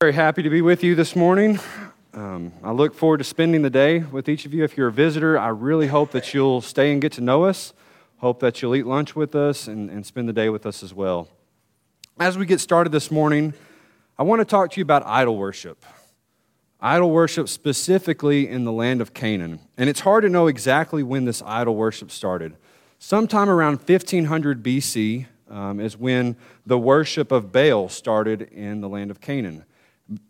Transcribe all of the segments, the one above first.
Very happy to be with you this morning. Um, I look forward to spending the day with each of you. If you're a visitor, I really hope that you'll stay and get to know us. Hope that you'll eat lunch with us and, and spend the day with us as well. As we get started this morning, I want to talk to you about idol worship. Idol worship specifically in the land of Canaan. And it's hard to know exactly when this idol worship started. Sometime around 1500 BC um, is when the worship of Baal started in the land of Canaan.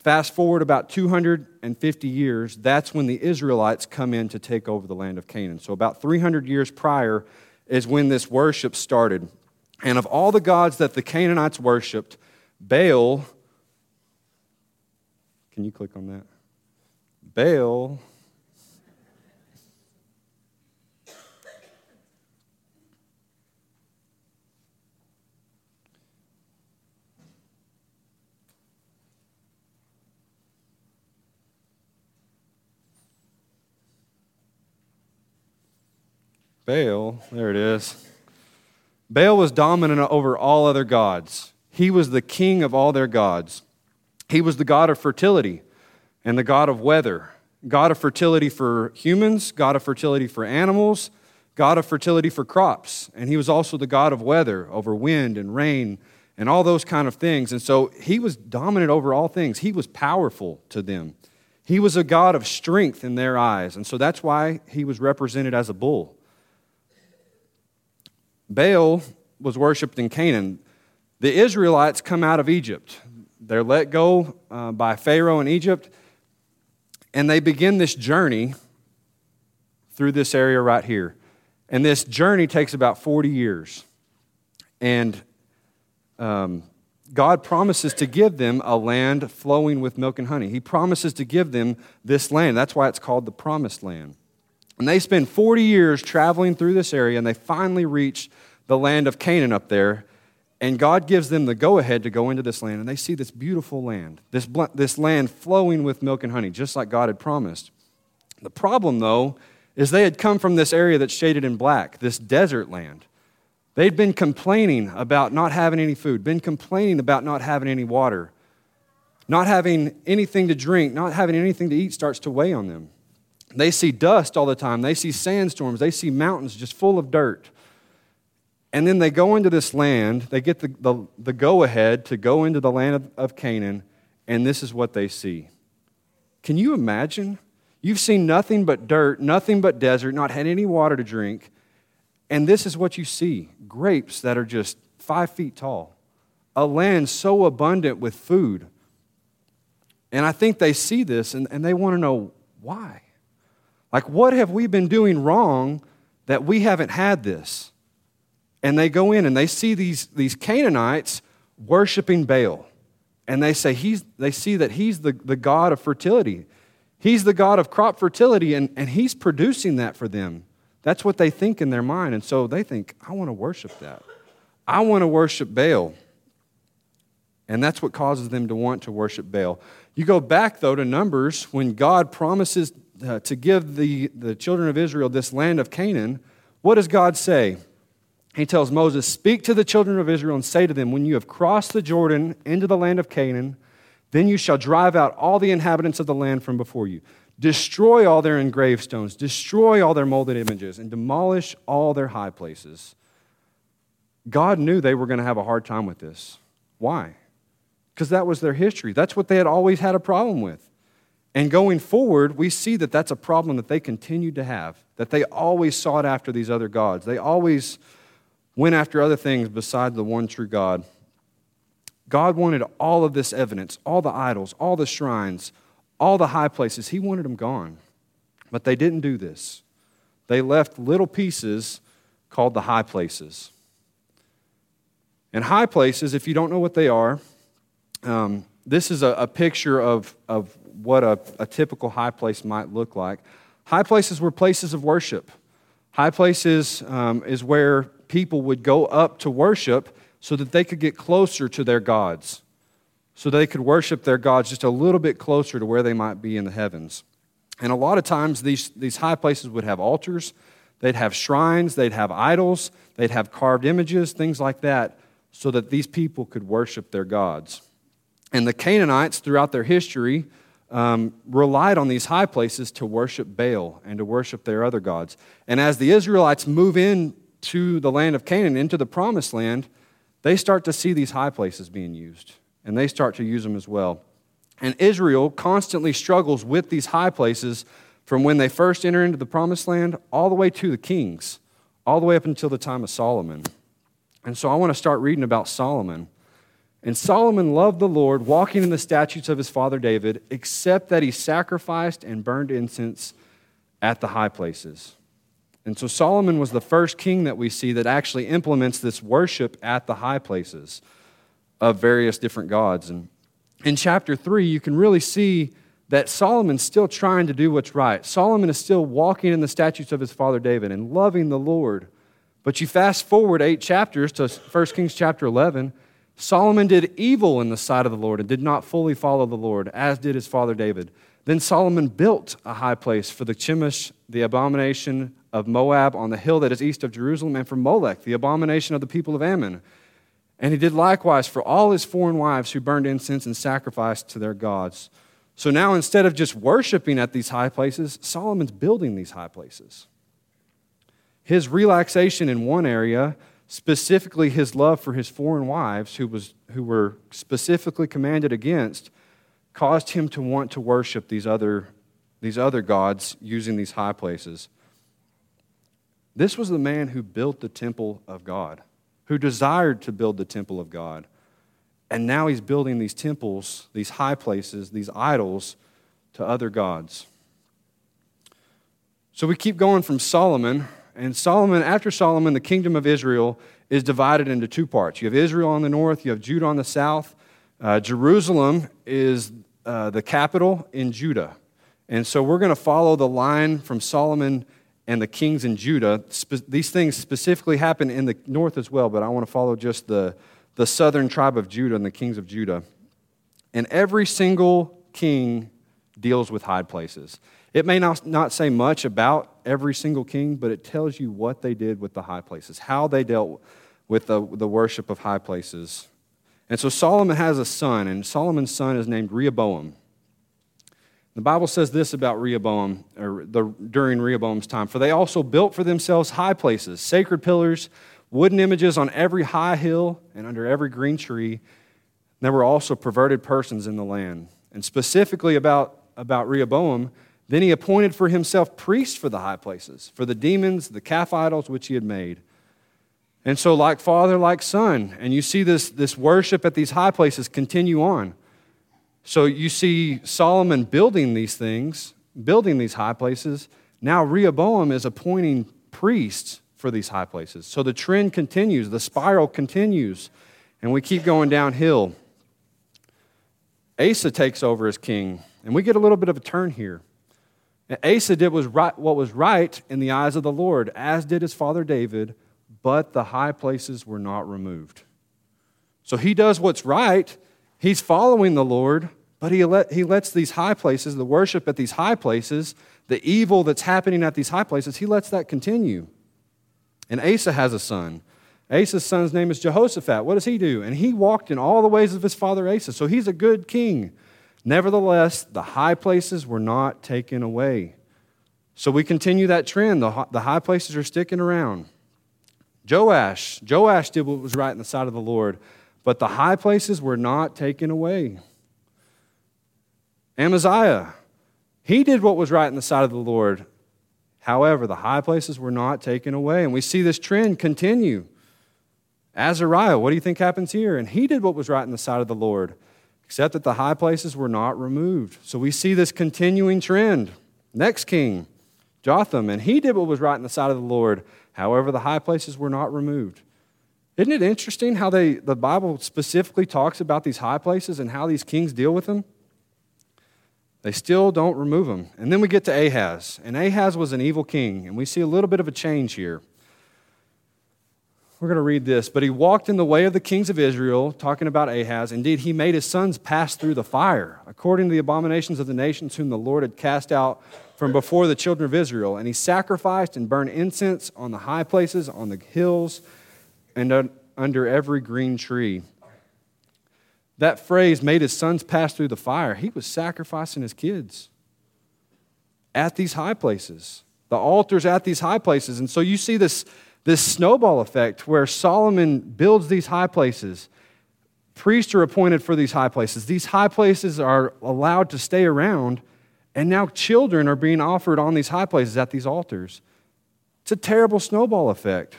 Fast forward about 250 years, that's when the Israelites come in to take over the land of Canaan. So, about 300 years prior is when this worship started. And of all the gods that the Canaanites worshiped, Baal, can you click on that? Baal Baal, there it is. Baal was dominant over all other gods. He was the king of all their gods. He was the god of fertility and the god of weather, god of fertility for humans, god of fertility for animals, god of fertility for crops. And he was also the god of weather over wind and rain and all those kind of things. And so he was dominant over all things. He was powerful to them. He was a god of strength in their eyes. And so that's why he was represented as a bull. Baal was worshiped in Canaan. The Israelites come out of Egypt. They're let go uh, by Pharaoh in Egypt, and they begin this journey through this area right here. And this journey takes about 40 years. And um, God promises to give them a land flowing with milk and honey. He promises to give them this land. That's why it's called the promised land. And they spend 40 years traveling through this area, and they finally reach the land of Canaan up there. And God gives them the go ahead to go into this land, and they see this beautiful land, this, this land flowing with milk and honey, just like God had promised. The problem, though, is they had come from this area that's shaded in black, this desert land. They'd been complaining about not having any food, been complaining about not having any water, not having anything to drink, not having anything to eat starts to weigh on them. They see dust all the time. They see sandstorms. They see mountains just full of dirt. And then they go into this land. They get the, the, the go ahead to go into the land of, of Canaan, and this is what they see. Can you imagine? You've seen nothing but dirt, nothing but desert, not had any water to drink, and this is what you see grapes that are just five feet tall, a land so abundant with food. And I think they see this and, and they want to know why. Like, what have we been doing wrong that we haven't had this? And they go in and they see these, these Canaanites worshiping Baal. And they say he's, they see that he's the, the God of fertility. He's the God of crop fertility, and, and he's producing that for them. That's what they think in their mind. And so they think, I want to worship that. I want to worship Baal. And that's what causes them to want to worship Baal. You go back, though, to Numbers when God promises uh, to give the, the children of Israel this land of Canaan. What does God say? he tells Moses, Speak to the children of Israel and say to them, When you have crossed the Jordan into the land of Canaan, then you shall drive out all the inhabitants of the land from before you. Destroy all their engraved stones, destroy all their molded images, and demolish all their high places. God knew they were going to have a hard time with this. Why? Because that was their history. That's what they had always had a problem with. And going forward, we see that that's a problem that they continued to have, that they always sought after these other gods. They always went after other things beside the one true God. God wanted all of this evidence, all the idols, all the shrines, all the high places. He wanted them gone. But they didn't do this. They left little pieces called the high places. And high places, if you don't know what they are, um, this is a, a, picture of, of what a, a typical high place might look like. High places were places of worship. High places um, is where people would go up to worship so that they could get closer to their gods, so they could worship their gods just a little bit closer to where they might be in the heavens. And a lot of times, these, these high places would have altars, they'd have shrines, they'd have idols, they'd have carved images, things like that, so that these people could worship their gods. And the Canaanites, throughout their history, um, relied on these high places to worship Baal and to worship their other gods. And as the Israelites move into the land of Canaan, into the promised land, they start to see these high places being used, and they start to use them as well. And Israel constantly struggles with these high places from when they first enter into the promised land all the way to the kings, all the way up until the time of Solomon. And so I want to start reading about Solomon. And Solomon loved the Lord, walking in the statutes of his father David, except that he sacrificed and burned incense at the high places. And so Solomon was the first king that we see that actually implements this worship at the high places of various different gods. And in chapter 3, you can really see that Solomon's still trying to do what's right. Solomon is still walking in the statutes of his father David and loving the Lord. But you fast forward eight chapters to 1 Kings chapter 11 Solomon did evil in the sight of the Lord and did not fully follow the Lord, as did his father David. Then Solomon built a high place for the Chemosh, the abomination of Moab, on the hill that is east of Jerusalem, and for Molech, the abomination of the people of Ammon. And he did likewise for all his foreign wives who burned incense and sacrificed to their gods. So now, instead of just worshiping at these high places, Solomon's building these high places. His relaxation in one area specifically his love for his foreign wives, who, was, who were specifically commanded against, caused him to want to worship these other, these other gods using these high places. This was the man who built the temple of God, who desired to build the temple of God. And now he's building these temples, these high places, these idols to other gods. So we keep going from Solomon and Solomon, after Solomon, the kingdom of Israel is divided into two parts. You have Israel on the north, you have Judah on the south. Uh, Jerusalem is uh, the capital in Judah. And so we're going to follow the line from Solomon and the kings in Judah. Spe- these things specifically happen in the north as well, but I want to follow just the, the southern tribe of Judah and the kings of Judah. And every single king deals with high places. It may not, not say much about every single king, but it tells you what they did with the high places, how they dealt with the, the worship of high places. And so Solomon has a son, and Solomon's son is named Rehoboam. The Bible says this about Rehoboam or the, during Rehoboam's time For they also built for themselves high places, sacred pillars, wooden images on every high hill and under every green tree. There were also perverted persons in the land. And specifically about, about Rehoboam, then he appointed for himself priests for the high places, for the demons, the calf idols which he had made. And so, like father, like son. And you see this, this worship at these high places continue on. So you see Solomon building these things, building these high places. Now Rehoboam is appointing priests for these high places. So the trend continues, the spiral continues, and we keep going downhill. Asa takes over as king, and we get a little bit of a turn here. And Asa did was right, what was right in the eyes of the Lord, as did his father David, but the high places were not removed. So he does what's right. He's following the Lord, but he, let, he lets these high places, the worship at these high places, the evil that's happening at these high places, he lets that continue. And Asa has a son. Asa's son's name is Jehoshaphat. What does he do? And he walked in all the ways of his father Asa. So he's a good king. Nevertheless, the high places were not taken away. So we continue that trend. The, high places are sticking around. Joash, Joash did what was right in the sight of the Lord, but the high places were not taken away. Amaziah, he did what was right in the sight of the Lord. However, the high places were not taken away. And we see this trend continue. Azariah, what do you think happens here? And he did what was right in the sight of the Lord except that the high places were not removed. So we see this continuing trend. Next king, Jotham, and he did what was right in the sight of the Lord. However, the high places were not removed. Isn't it interesting how they, the Bible specifically talks about these high places and how these kings deal with them? They still don't remove them. And then we get to Ahaz. And Ahaz was an evil king. And we see a little bit of a change here. We're going to read this. But he walked in the way of the kings of Israel, talking about Ahaz. Indeed, he made his sons pass through the fire, according to the abominations of the nations whom the Lord had cast out from before the children of Israel. And he sacrificed and burned incense on the high places, on the hills, and under every green tree. that phrase made his sons pass through the fire. He was sacrificing his kids at these high places, the altars at these high places. And so you see this, this snowball effect where Solomon builds these high places. Priests are appointed for these high places. These high places are allowed to stay around, and now children are being offered on these high places at these altars. It's a terrible snowball effect.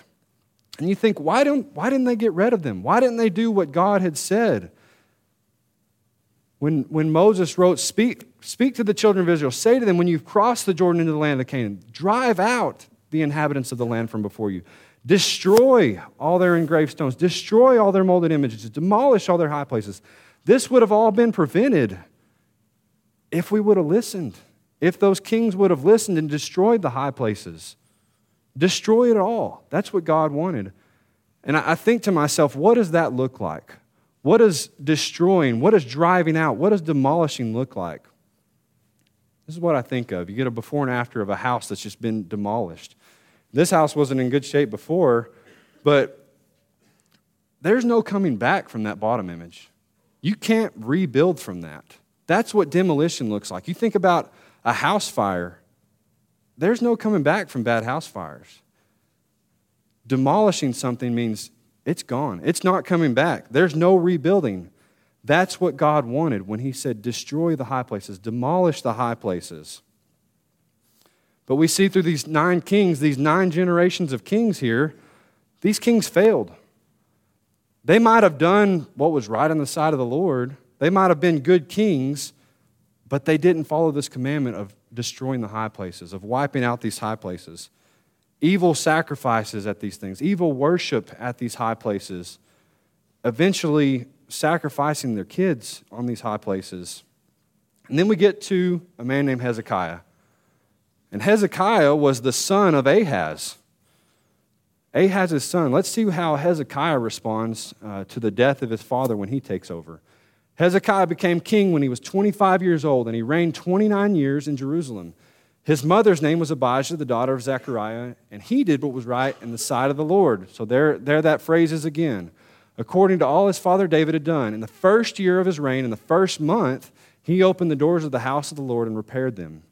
And you think, why, don't, why didn't they get rid of them? Why didn't they do what God had said? When, when Moses wrote, speak, speak to the children of Israel, say to them, when you've crossed the Jordan into the land of Canaan, drive out the inhabitants of the land from before you. Destroy all their engraved stones, destroy all their molded images, demolish all their high places. This would have all been prevented if we would have listened, if those kings would have listened and destroyed the high places. Destroy it all. That's what God wanted. And I think to myself, what does that look like? What does destroying, what does driving out, what does demolishing look like? This is what I think of. You get a before and after of a house that's just been demolished. This house wasn't in good shape before, but there's no coming back from that bottom image. You can't rebuild from that. That's what demolition looks like. You think about a house fire, there's no coming back from bad house fires. Demolishing something means it's gone. It's not coming back. There's no rebuilding. That's what God wanted when He said, destroy the high places, demolish the high places. But we see through these nine kings, these nine generations of kings here, these kings failed. They might have done what was right on the side of the Lord, they might have been good kings, but they didn't follow this commandment of destroying the high places, of wiping out these high places evil sacrifices at these things, evil worship at these high places, eventually sacrificing their kids on these high places. And then we get to a man named Hezekiah. And Hezekiah was the son of Ahaz. Ahaz's son. Let's see how Hezekiah responds uh, to the death of his father when he takes over. Hezekiah became king when he was 25 years old, and he reigned 29 years in Jerusalem. His mother's name was Abijah, the daughter of Zechariah, and he did what was right in the sight of the Lord. So there, there that phrase is again. According to all his father David had done, in the first year of his reign, in the first month, he opened the doors of the house of the Lord and repaired them.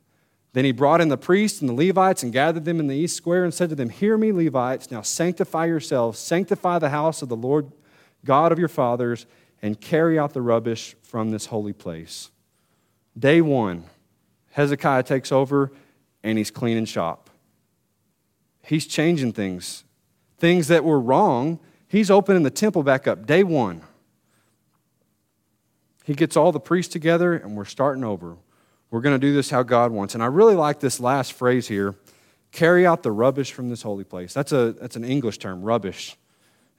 Then he brought in the priests and the Levites and gathered them in the east square and said to them, Hear me, Levites, now sanctify yourselves, sanctify the house of the Lord God of your fathers, and carry out the rubbish from this holy place. Day one, Hezekiah takes over and he's cleaning shop. He's changing things. Things that were wrong, he's opening the temple back up. Day one. He gets all the priests together and we're starting over. We're going to do this how God wants. And I really like this last phrase here carry out the rubbish from this holy place. That's, a, that's an English term, rubbish.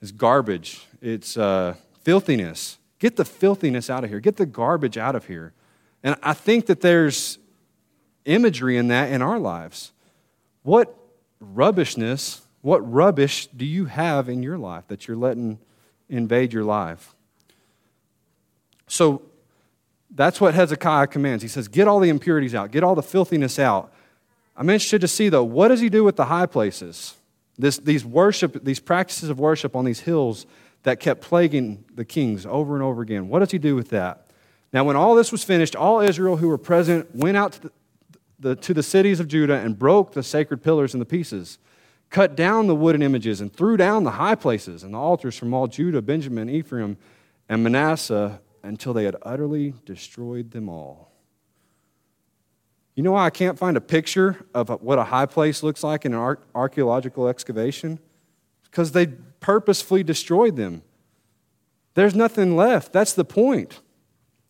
It's garbage, it's uh, filthiness. Get the filthiness out of here, get the garbage out of here. And I think that there's imagery in that in our lives. What rubbishness, what rubbish do you have in your life that you're letting invade your life? So that's what Hezekiah commands. He says, Get all the impurities out, get all the filthiness out. I'm interested to see, though, what does he do with the high places? This, these worship, these practices of worship on these hills that kept plaguing the kings over and over again. What does he do with that? Now, when all this was finished, all Israel who were present went out to the, the, to the cities of Judah and broke the sacred pillars into pieces, cut down the wooden images, and threw down the high places and the altars from all Judah, Benjamin, Ephraim, and Manasseh until they had utterly destroyed them all. You know why I can't find a picture of what a high place looks like in an archaeological excavation? Because they purposefully destroyed them. There's nothing left. That's the point.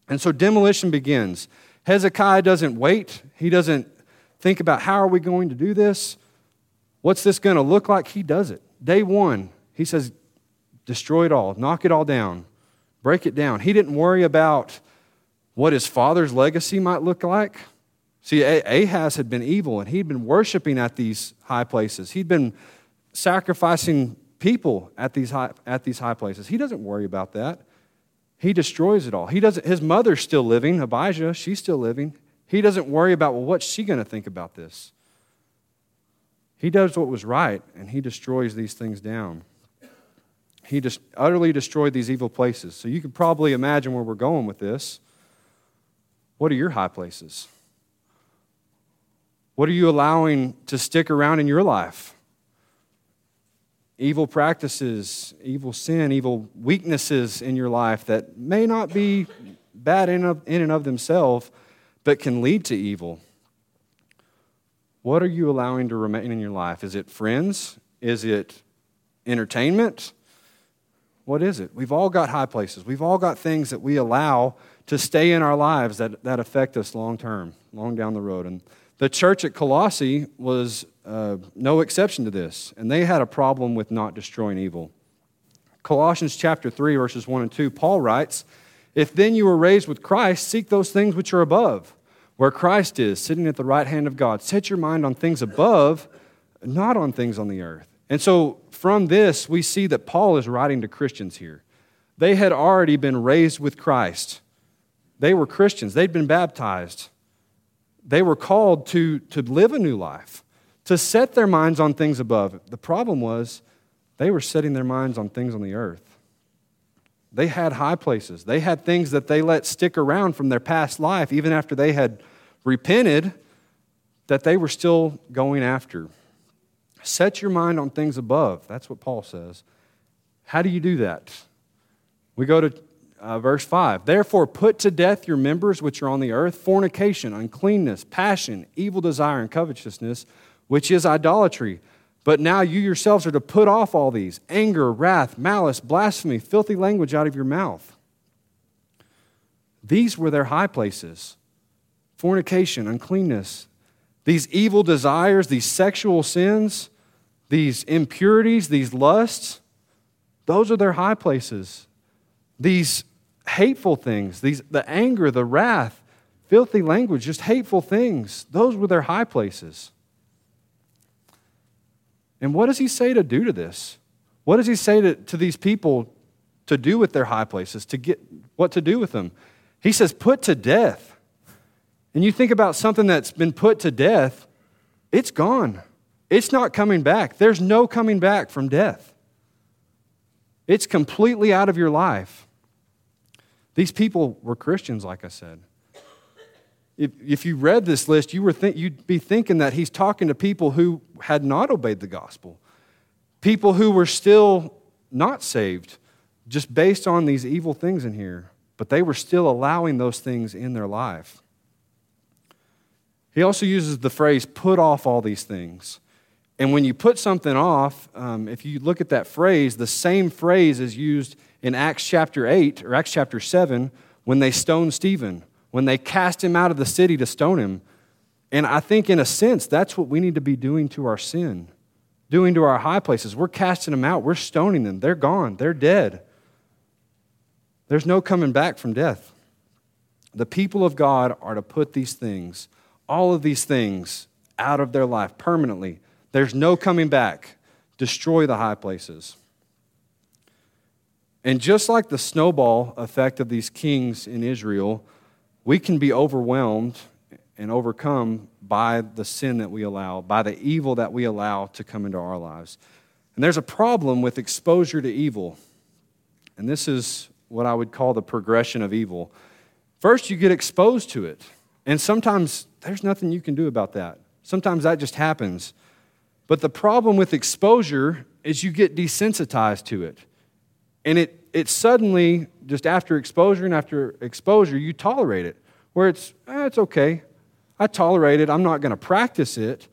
And so demolition begins. Hezekiah doesn't wait. He doesn't think about how are we going to do this? What's this going to look like? He does it. Day one, he says, destroy it all, knock it all down, break it down. He didn't worry about what his father's legacy might look like. See, Ahaz had been evil and he'd been worshiping at these high places. He'd been sacrificing people at these high, at these high places. He doesn't worry about that. He destroys it all. He doesn't, his mother's still living, Abijah, she's still living. He doesn't worry about, well, what's she going to think about this? He does what was right, and he destroys these things down. He just utterly destroyed these evil places. So you can probably imagine where we're going with this. What are your high places? What are you allowing to stick around in your life? Evil practices, evil sin, evil weaknesses in your life that may not be bad in, and of themselves, but can lead to evil. What are you allowing to remain in your life? Is it friends? Is it entertainment? What is it? We've all got high places. We've all got things that we allow to stay in our lives that, that affect us long term, long down the road. And the church at Colossae was uh, no exception to this, and they had a problem with not destroying evil. Colossians chapter 3, verses 1 and 2, Paul writes, If then you were raised with Christ, seek those things which are above, where Christ is, sitting at the right hand of God. Set your mind on things above, not on things on the earth. And so from this, we see that Paul is writing to Christians here. They had already been raised with Christ. They were Christians, they'd been baptized they were called to, to live a new life, to set their minds on things above. The problem was they were setting their minds on things on the earth. They had high places, they had things that they let stick around from their past life, even after they had repented, that they were still going after. Set your mind on things above. That's what Paul says. How do you do that? We go to uh, verse 5 Therefore, put to death your members which are on the earth fornication, uncleanness, passion, evil desire, and covetousness, which is idolatry. But now you yourselves are to put off all these anger, wrath, malice, blasphemy, filthy language out of your mouth. These were their high places fornication, uncleanness, these evil desires, these sexual sins, these impurities, these lusts. Those are their high places. These hateful things, these, the anger, the wrath, filthy language, just hateful things. Those were their high places. And what does he say to do to this? What does he say to, to these people to do with their high places, to get what to do with them? He says, put to death. And you think about something that's been put to death, it's gone. It's not coming back. There's no coming back from death. It's completely out of your life. These people were Christians, like I said. If, if you read this list, you were you'd be thinking that he's talking to people who had not obeyed the gospel, people who were still not saved, just based on these evil things in here, but they were still allowing those things in their life. He also uses the phrase, put off all these things. And when you put something off, um, if you look at that phrase, the same phrase is used in Acts chapter 8 or Acts chapter 7 when they stoned Stephen, when they cast him out of the city to stone him. And I think, in a sense, that's what we need to be doing to our sin, doing to our high places. We're casting them out, we're stoning them. They're gone, they're dead. There's no coming back from death. The people of God are to put these things, all of these things, out of their life permanently. There's no coming back. Destroy the high places. And just like the snowball effect of these kings in Israel, we can be overwhelmed and overcome by the sin that we allow, by the evil that we allow to come into our lives. And there's a problem with exposure to evil. And this is what I would call the progression of evil. First, you get exposed to it. And sometimes there's nothing you can do about that. Sometimes that just happens. But the problem with exposure is you get desensitized to it. And it, it suddenly, just after exposure and after exposure, you tolerate it. Where it's, eh, it's okay. I tolerate it. I'm not going to practice it.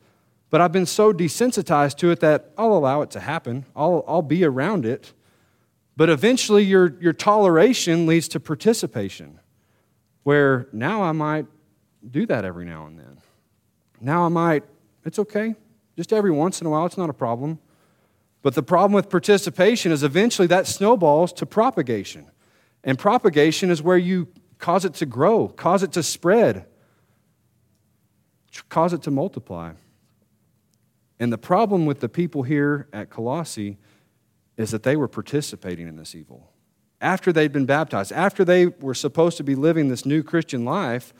But I've been so desensitized to it that I'll allow it to happen. I'll, I'll be around it. But eventually, your, your toleration leads to participation, where now I might do that every now and then. Now I might, it's okay. Just every once in a while, it's not a problem. But the problem with participation is eventually that snowballs to propagation. And propagation is where you cause it to grow, cause it to spread, cause it to multiply. And the problem with the people here at Colossae is that they were participating in this evil. After they'd been baptized, after they were supposed to be living this new Christian life,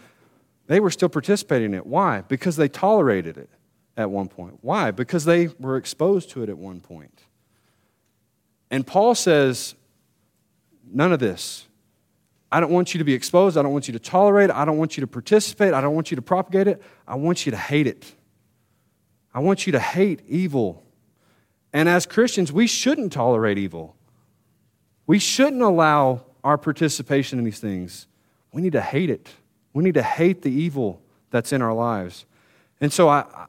they were still participating in it. Why? Because they tolerated it at one point. Why? Because they were exposed to it at one point. And Paul says, none of this. I don't want you to be exposed. I don't want you to tolerate it. I don't want you to participate. I don't want you to propagate it. I want you to hate it. I want you to hate evil. And as Christians, we shouldn't tolerate evil. We shouldn't allow our participation in these things. We need to hate it. We need to hate the evil that's in our lives. And so, I,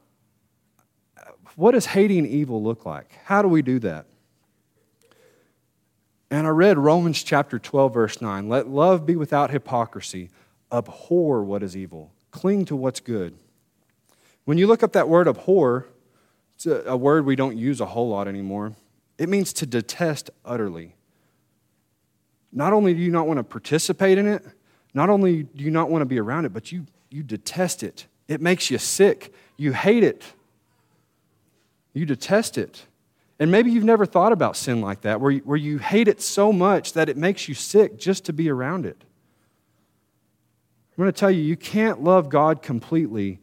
what does hating evil look like? How do we do that? And I read Romans chapter 12, verse 9. Let love be without hypocrisy. Abhor what is evil. Cling to what's good. When you look up that word abhor, it's a, a word we don't use a whole lot anymore. It means to detest utterly. Not only do you not want to participate in it, not only do you not want to be around it, but you, you detest it. It makes you sick. You hate it. You detest it. And maybe you've never thought about sin like that, where where you hate it so much that it makes you sick just to be around it. I'm going to tell you, you can't love God completely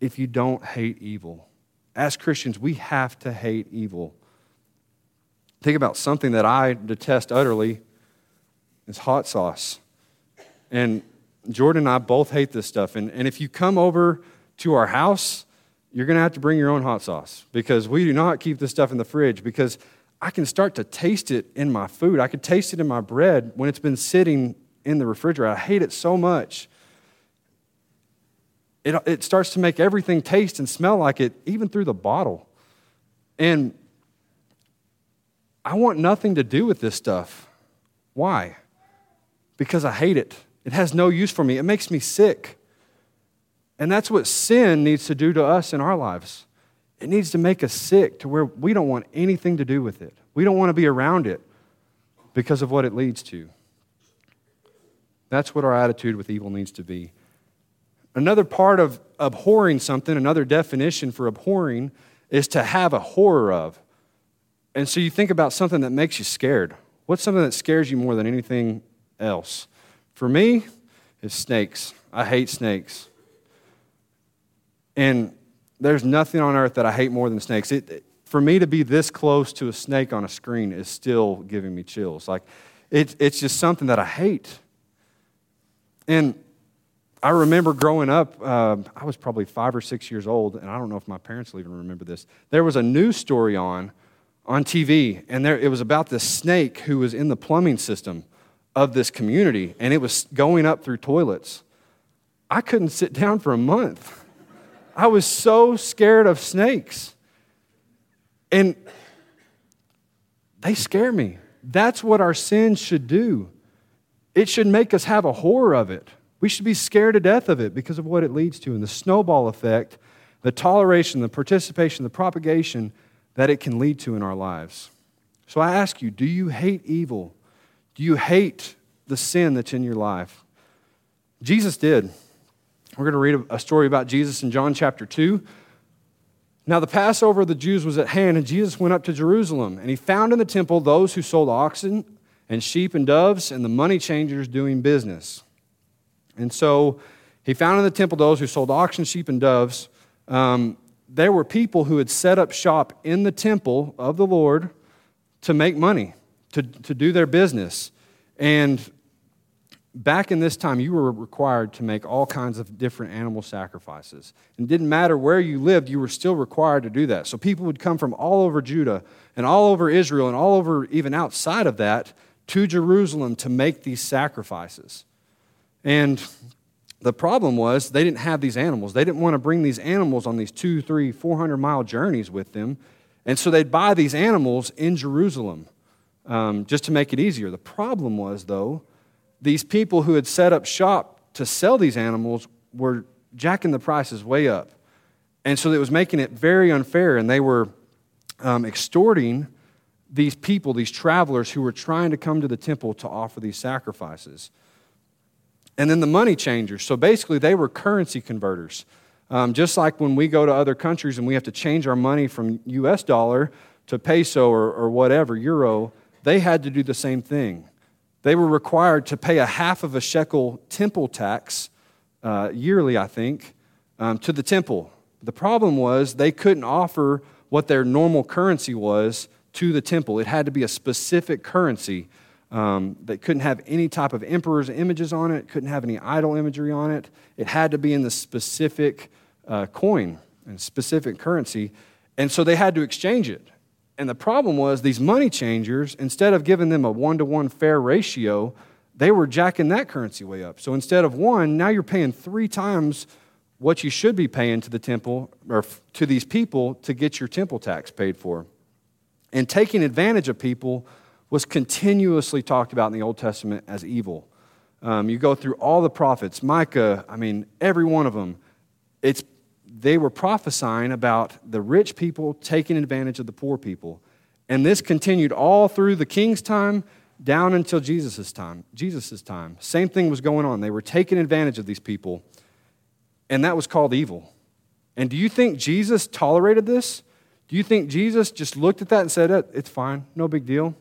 if you don't hate evil. As Christians, we have to hate evil. Think about something that I detest utterly is hot sauce. And Jordan and I both hate this stuff. And, and if you come over to our house, you're going to have to bring your own hot sauce because we do not keep this stuff in the fridge because I can start to taste it in my food. I can taste it in my bread when it's been sitting in the refrigerator. I hate it so much. It, it starts to make everything taste and smell like it, even through the bottle. And I want nothing to do with this stuff. Why? Because I hate it. It has no use for me. It makes me sick. And that's what sin needs to do to us in our lives. It needs to make us sick to where we don't want anything to do with it. We don't want to be around it because of what it leads to. That's what our attitude with evil needs to be. Another part of abhorring something, another definition for abhorring, is to have a horror of. And so you think about something that makes you scared. What's something that scares you more than anything else? For me, it's snakes. I hate snakes. And there's nothing on earth that I hate more than snakes. It, for me to be this close to a snake on a screen is still giving me chills. Like, it, it's just something that I hate. And I remember growing up, uh, I was probably five or six years old, and I don't know if my parents will even remember this. There was a news story on on TV, and there, it was about this snake who was in the plumbing system of this community, and it was going up through toilets. I couldn't sit down for a month. I was so scared of snakes. And they scare me. That's what our sins should do. It should make us have a horror of it. We should be scared to death of it because of what it leads to and the snowball effect, the toleration, the participation, the propagation that it can lead to in our lives. So I ask you do you hate evil? Do you hate the sin that's in your life? Jesus did. We're going to read a story about Jesus in John chapter 2. Now, the Passover of the Jews was at hand, and Jesus went up to Jerusalem. And he found in the temple those who sold oxen and sheep and doves and the money changers doing business. And so he found in the temple those who sold oxen, sheep, and doves. Um, there were people who had set up shop in the temple of the Lord to make money, to, to do their business. And back in this time, you were required to make all kinds of different animal sacrifices. And it didn't matter where you lived, you were still required to do that. So people would come from all over Judah and all over Israel and all over, even outside of that, to Jerusalem to make these sacrifices. And the problem was they didn't have these animals. They didn't want to bring these animals on these two, three, four hundred mile journeys with them. And so they'd buy these animals in Jerusalem um, just to make it easier. The problem was, though, these people who had set up shop to sell these animals were jacking the prices way up. And so it was making it very unfair, and they were um, extorting these people, these travelers who were trying to come to the temple to offer these sacrifices. And then the money changers. So basically, they were currency converters. Um, just like when we go to other countries and we have to change our money from US dollar to peso or, or whatever, euro, they had to do the same thing they were required to pay a half of a shekel temple tax uh, yearly, I think, um, to the temple. The problem was they couldn't offer what their normal currency was to the temple. It had to be a specific currency um, that couldn't have any type of emperor's images on it, couldn't have any idol imagery on it. It had to be in the specific uh, coin and specific currency. And so they had to exchange it. And the problem was these money changers, instead of giving them a one to one fair ratio, they were jacking that currency way up. So instead of one, now you're paying three times what you should be paying to the temple or to these people to get your temple tax paid for. And taking advantage of people was continuously talked about in the Old Testament as evil. Um, you go through all the prophets, Micah, I mean, every one of them, it's, they were prophesying about the rich people taking advantage of the poor people. And this continued all through the king's time down until Jesus' time. Jesus' time. Same thing was going on. They were taking advantage of these people, and that was called evil. And do you think Jesus tolerated this? Do you think Jesus just looked at that and said, eh, It's fine, no big deal?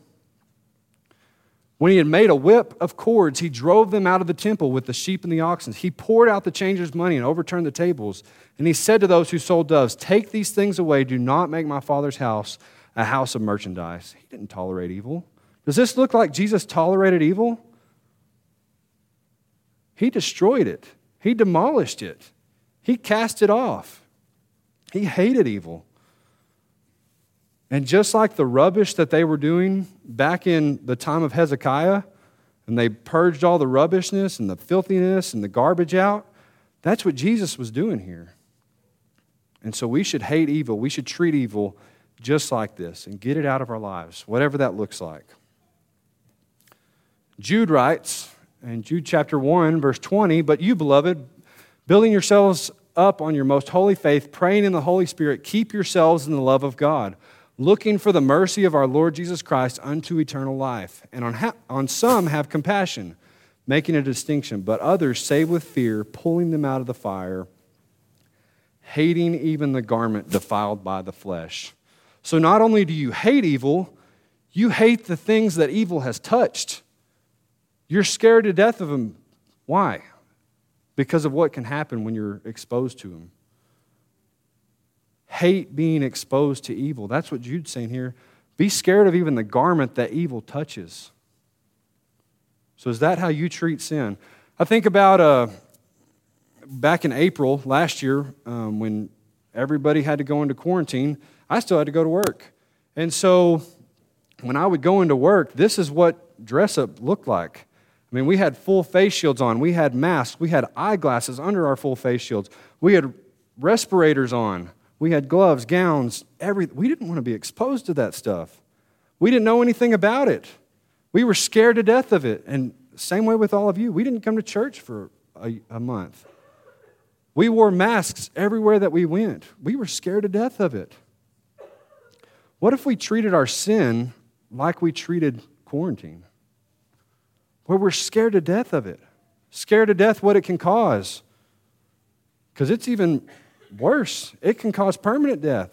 When he had made a whip of cords, he drove them out of the temple with the sheep and the oxen. He poured out the changers' money and overturned the tables. And he said to those who sold doves, Take these things away. Do not make my father's house a house of merchandise. He didn't tolerate evil. Does this look like Jesus tolerated evil? He destroyed it, he demolished it, he cast it off. He hated evil. And just like the rubbish that they were doing back in the time of Hezekiah, and they purged all the rubbishness and the filthiness and the garbage out, that's what Jesus was doing here. And so we should hate evil. We should treat evil just like this and get it out of our lives, whatever that looks like. Jude writes in Jude chapter 1, verse 20, But you, beloved, building yourselves up on your most holy faith, praying in the Holy Spirit, keep yourselves in the love of God looking for the mercy of our Lord Jesus Christ unto eternal life. And on, ha- on some have compassion, making a distinction, but others save with fear, pulling them out of the fire, hating even the garment defiled by the flesh. So not only do you hate evil, you hate the things that evil has touched. You're scared to death of them. Why? Because of what can happen when you're exposed to them hate being exposed to evil. That's what Jude's saying here. Be scared of even the garment that evil touches. So, is that how you treat sin? I think about uh, back in April last year um, when everybody had to go into quarantine, I still had to go to work. And so, when I would go into work, this is what dress up looked like. I mean, we had full face shields on, we had masks, we had eyeglasses under our full face shields, we had respirators on. We had gloves, gowns, everything. We didn't want to be exposed to that stuff. We didn't know anything about it. We were scared to death of it. And same way with all of you. We didn't come to church for a, a month. We wore masks everywhere that we went. We were scared to death of it. What if we treated our sin like we treated quarantine? Where we're scared to death of it, scared to death what it can cause. Because it's even worse, it can cause permanent death.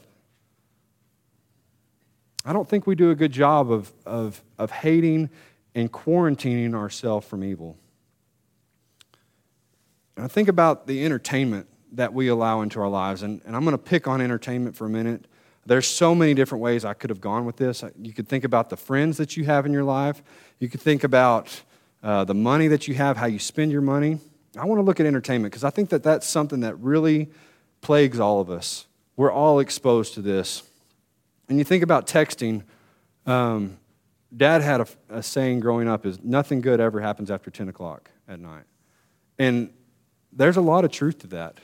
I don't think we do a good job of, of, of hating and quarantining ourselves from evil. And I think about the entertainment that we allow into our lives, and, and I'm going to pick on entertainment for a minute. There's so many different ways I could have gone with this. You could think about the friends that you have in your life. You could think about uh, the money that you have, how you spend your money. I want to look at entertainment because I think that that's something that really plagues all of us. We're all exposed to this. And you think about texting. Um, Dad had a, a, saying growing up is nothing good ever happens after 10 o'clock at night. And there's a lot of truth to that,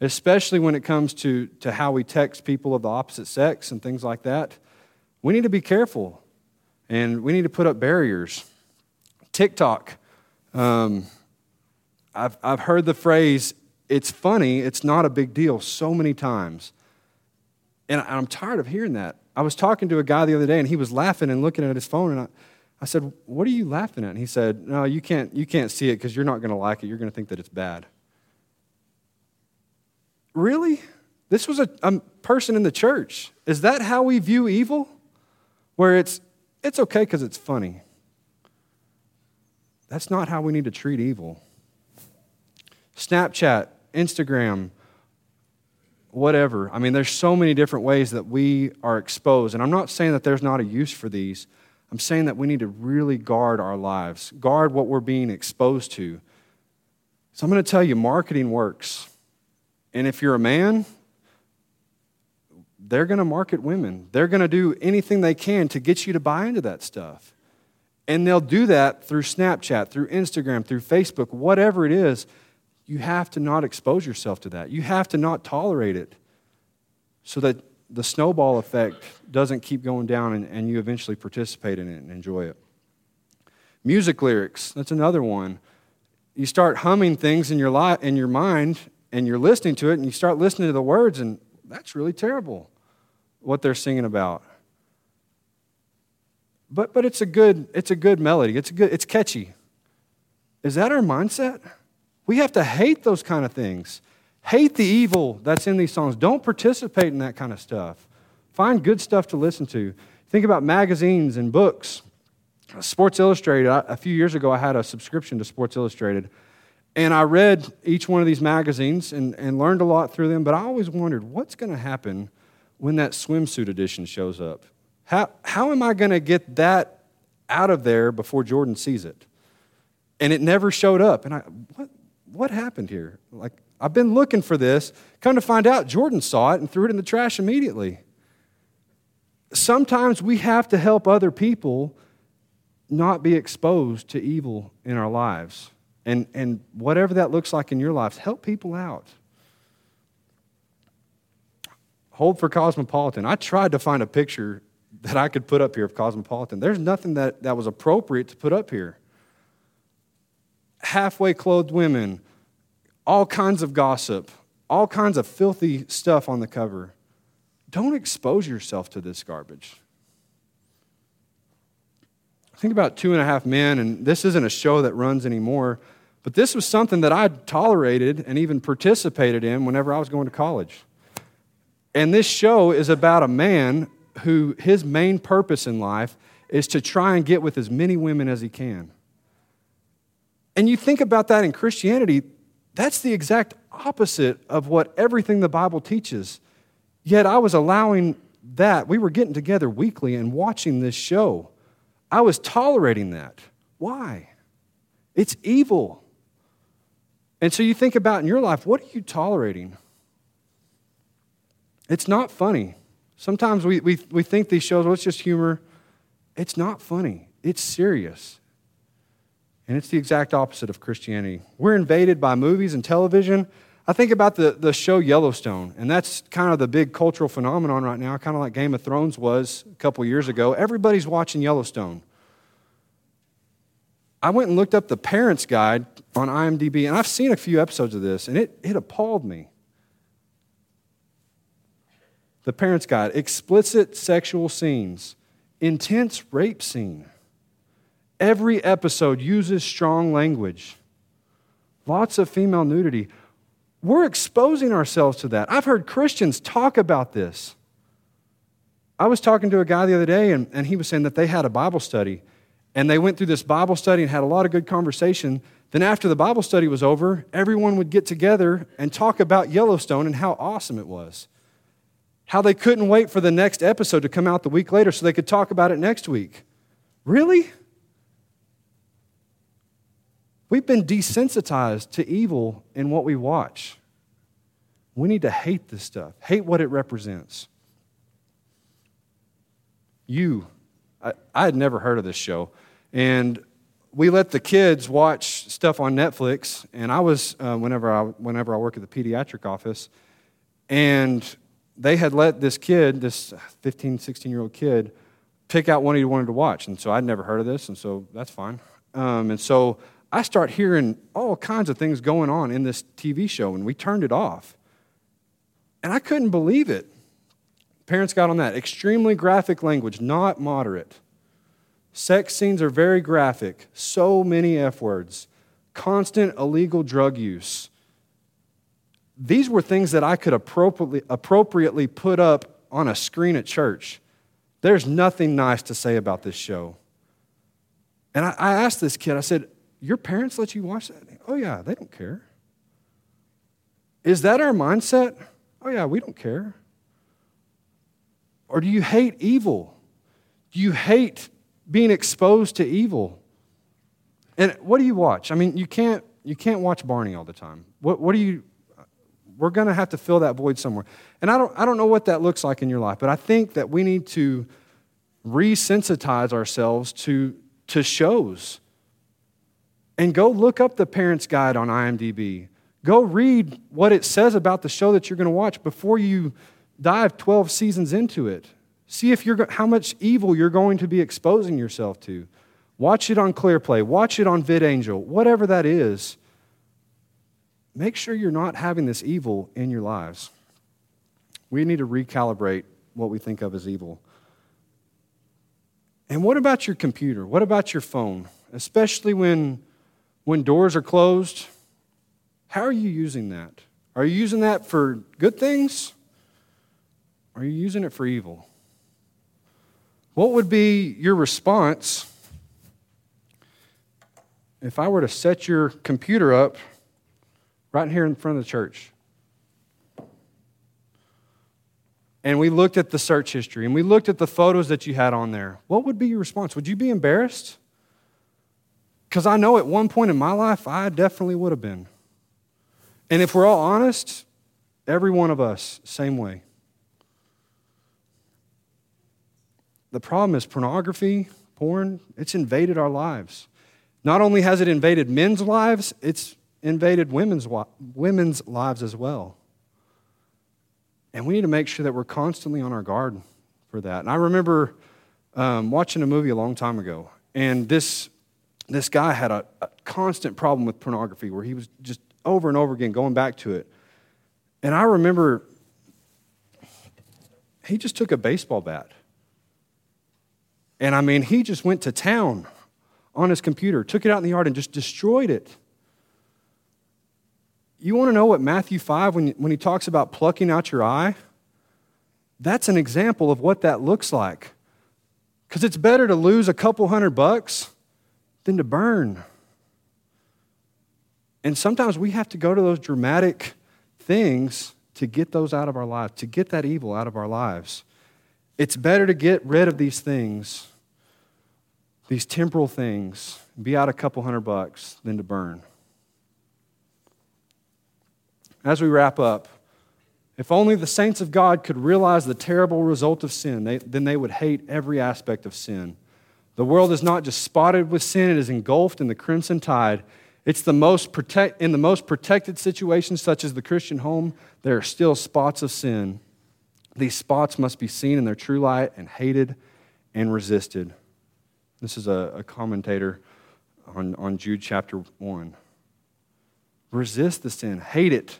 especially when it comes to, to how we text people of the opposite sex and things like that. We need to be careful and we need to put up barriers. TikTok. Um, I've, I've heard the phrase, it's funny, it's not a big deal so many times. And I'm tired of hearing that. I was talking to a guy the other day and he was laughing and looking at his phone and I, I said, What are you laughing at? And he said, No, you can't, you can't see it because you're not going to like it. You're going to think that it's bad. Really? This was a, a person in the church. Is that how we view evil? Where it's, it's okay because it's funny. That's not how we need to treat evil. Snapchat, Instagram, whatever. I mean, there's so many different ways that we are exposed. And I'm not saying that there's not a use for these. I'm saying that we need to really guard our lives, guard what we're being exposed to. So I'm going to tell you marketing works. And if you're a man, they're going to market women. They're going to do anything they can to get you to buy into that stuff. And they'll do that through Snapchat, through Instagram, through Facebook, whatever it is. You have to not expose yourself to that. You have to not tolerate it so that the snowball effect doesn't keep going down and, and you eventually participate in it and enjoy it. Music lyrics, that's another one. You start humming things in your, li- in your mind and you're listening to it and you start listening to the words, and that's really terrible what they're singing about. But, but it's, a good, it's a good melody, it's, a good, it's catchy. Is that our mindset? We have to hate those kind of things. Hate the evil that's in these songs. Don't participate in that kind of stuff. Find good stuff to listen to. Think about magazines and books. Sports Illustrated, a few years ago, I had a subscription to Sports Illustrated. And I read each one of these magazines and, and learned a lot through them, but I always wondered what's going to happen when that swimsuit edition shows up? How, how am I going to get that out of there before Jordan sees it? And it never showed up. And I, what, what happened here? Like, I've been looking for this. Come to find out, Jordan saw it and threw it in the trash immediately. Sometimes we have to help other people not be exposed to evil in our lives. And, and whatever that looks like in your lives, help people out. Hold for Cosmopolitan. I tried to find a picture that I could put up here of Cosmopolitan. There's nothing that, that was appropriate to put up here. Halfway clothed women, all kinds of gossip, all kinds of filthy stuff on the cover. Don't expose yourself to this garbage. Think about Two and a Half Men, and this isn't a show that runs anymore, but this was something that I tolerated and even participated in whenever I was going to college. And this show is about a man who his main purpose in life is to try and get with as many women as he can. And you think about that in Christianity, that's the exact opposite of what everything the Bible teaches. Yet I was allowing that. We were getting together weekly and watching this show. I was tolerating that. Why? It's evil. And so you think about in your life, what are you tolerating? It's not funny. Sometimes we, we, we think these shows, well, it's just humor. It's not funny, it's serious. And it's the exact opposite of Christianity. We're invaded by movies and television. I think about the, the show Yellowstone, and that's kind of the big cultural phenomenon right now, kind of like Game of Thrones was a couple years ago. Everybody's watching Yellowstone. I went and looked up the Parents Guide on IMDb, and I've seen a few episodes of this, and it, it appalled me. The Parents Guide explicit sexual scenes, intense rape scene. Every episode uses strong language, lots of female nudity. We're exposing ourselves to that. I've heard Christians talk about this. I was talking to a guy the other day, and, and he was saying that they had a Bible study, and they went through this Bible study and had a lot of good conversation. Then, after the Bible study was over, everyone would get together and talk about Yellowstone and how awesome it was how they couldn't wait for the next episode to come out the week later so they could talk about it next week. Really? We've been desensitized to evil in what we watch. We need to hate this stuff, hate what it represents. You, I, I had never heard of this show, and we let the kids watch stuff on Netflix. And I was, uh, whenever, I, whenever I work at the pediatric office, and they had let this kid, this 15, 16 year old kid, pick out one he wanted to watch. And so I'd never heard of this, and so that's fine. Um, and so I start hearing all kinds of things going on in this TV show, and we turned it off. And I couldn't believe it. Parents got on that. Extremely graphic language, not moderate. Sex scenes are very graphic, so many F words, constant illegal drug use these were things that I could appropriately, appropriately put up on a screen at church. There's nothing nice to say about this show. And I, I asked this kid, I said, Your parents let you watch that? Oh, yeah, they don't care. Is that our mindset? Oh, yeah, we don't care. Or do you hate evil? Do you hate being exposed to evil? And what do you watch? I mean, you can't, you can't watch Barney all the time. What, what do you, we're going to have to fill that void somewhere. And I don't, I don't know what that looks like in your life, but I think that we need to resensitize ourselves to, to shows. And go look up the Parents Guide on IMDb. Go read what it says about the show that you're going to watch before you dive 12 seasons into it. See if you're, how much evil you're going to be exposing yourself to. Watch it on ClearPlay, watch it on VidAngel, whatever that is. Make sure you're not having this evil in your lives. We need to recalibrate what we think of as evil. And what about your computer? What about your phone? Especially when, when doors are closed. How are you using that? Are you using that for good things? Are you using it for evil? What would be your response if I were to set your computer up right here in front of the church? And we looked at the search history and we looked at the photos that you had on there. What would be your response? Would you be embarrassed? Because I know at one point in my life, I definitely would have been. And if we're all honest, every one of us, same way. The problem is pornography, porn, it's invaded our lives. Not only has it invaded men's lives, it's invaded women's, women's lives as well. And we need to make sure that we're constantly on our guard for that. And I remember um, watching a movie a long time ago, and this, this guy had a, a constant problem with pornography where he was just over and over again going back to it. And I remember he just took a baseball bat and I mean, he just went to town on his computer, took it out in the yard, and just destroyed it. You want to know what Matthew 5, when, when he talks about plucking out your eye? That's an example of what that looks like. Because it's better to lose a couple hundred bucks than to burn. And sometimes we have to go to those dramatic things to get those out of our lives, to get that evil out of our lives. It's better to get rid of these things, these temporal things, be out a couple hundred bucks than to burn. As we wrap up, if only the saints of God could realize the terrible result of sin, they, then they would hate every aspect of sin. The world is not just spotted with sin, it is engulfed in the crimson tide. It's the most protect, in the most protected situations, such as the Christian home, there are still spots of sin. These spots must be seen in their true light and hated and resisted. This is a, a commentator on, on Jude chapter 1. Resist the sin, hate it,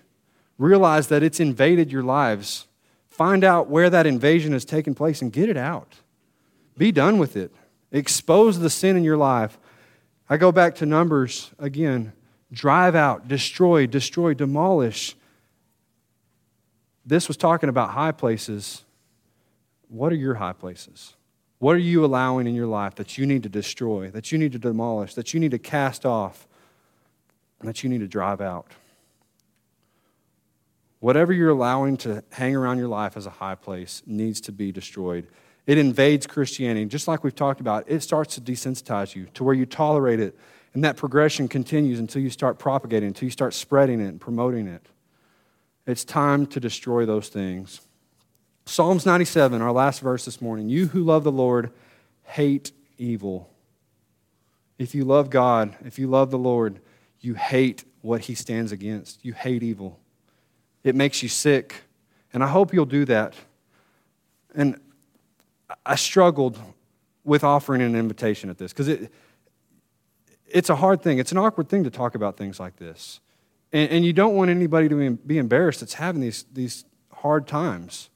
realize that it's invaded your lives. Find out where that invasion has taken place and get it out. Be done with it. Expose the sin in your life. I go back to Numbers again. Drive out, destroy, destroy, demolish this was talking about high places. What are your high places? What are you allowing in your life that you need to destroy, that you need to demolish, that you need to cast off, and that you need to drive out? Whatever you're allowing to hang around your life as a high place needs to be destroyed. It invades Christianity. Just like we've talked about, it starts to desensitize you to where you tolerate it, and that progression continues until you start propagating, until you start spreading it and promoting it. It's time to destroy those things. Psalms 97, our last verse this morning. You who love the Lord hate evil. If you love God, if you love the Lord, you hate what he stands against. You hate evil. It makes you sick. And I hope you'll do that. And I struggled with offering an invitation at this because it, it's a hard thing. It's an awkward thing to talk about things like this. And, and you don't want anybody to be embarrassed that's having these, these hard times.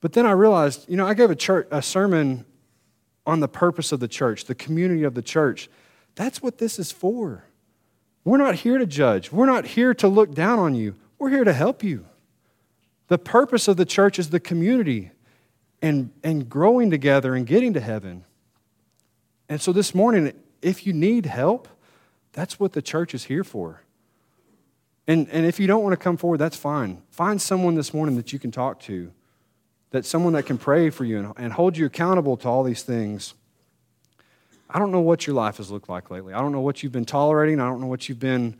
But then I realized, you know, I gave a, church, a sermon on the purpose of the church, the community of the church. That's what this is for. We're not here to judge, we're not here to look down on you, we're here to help you. The purpose of the church is the community and, and growing together and getting to heaven. And so this morning, if you need help, that's what the church is here for. And, and if you don't want to come forward, that's fine. Find someone this morning that you can talk to, that someone that can pray for you and, and hold you accountable to all these things. I don't know what your life has looked like lately. I don't know what you've been tolerating. I don't know what you've been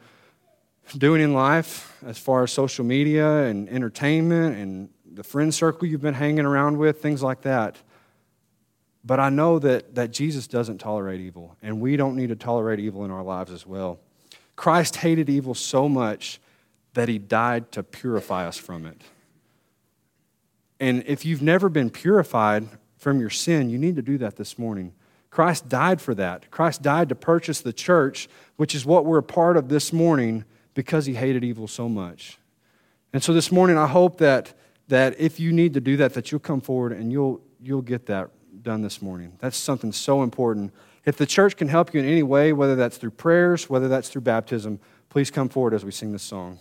doing in life as far as social media and entertainment and the friend circle you've been hanging around with, things like that. But I know that, that Jesus doesn't tolerate evil, and we don't need to tolerate evil in our lives as well. Christ hated evil so much that he died to purify us from it. And if you've never been purified from your sin, you need to do that this morning. Christ died for that. Christ died to purchase the church, which is what we're a part of this morning because he hated evil so much. And so this morning, I hope that, that if you need to do that, that you'll come forward and you'll, you'll get that done this morning. That's something so important. If the church can help you in any way, whether that's through prayers, whether that's through baptism, please come forward as we sing this song.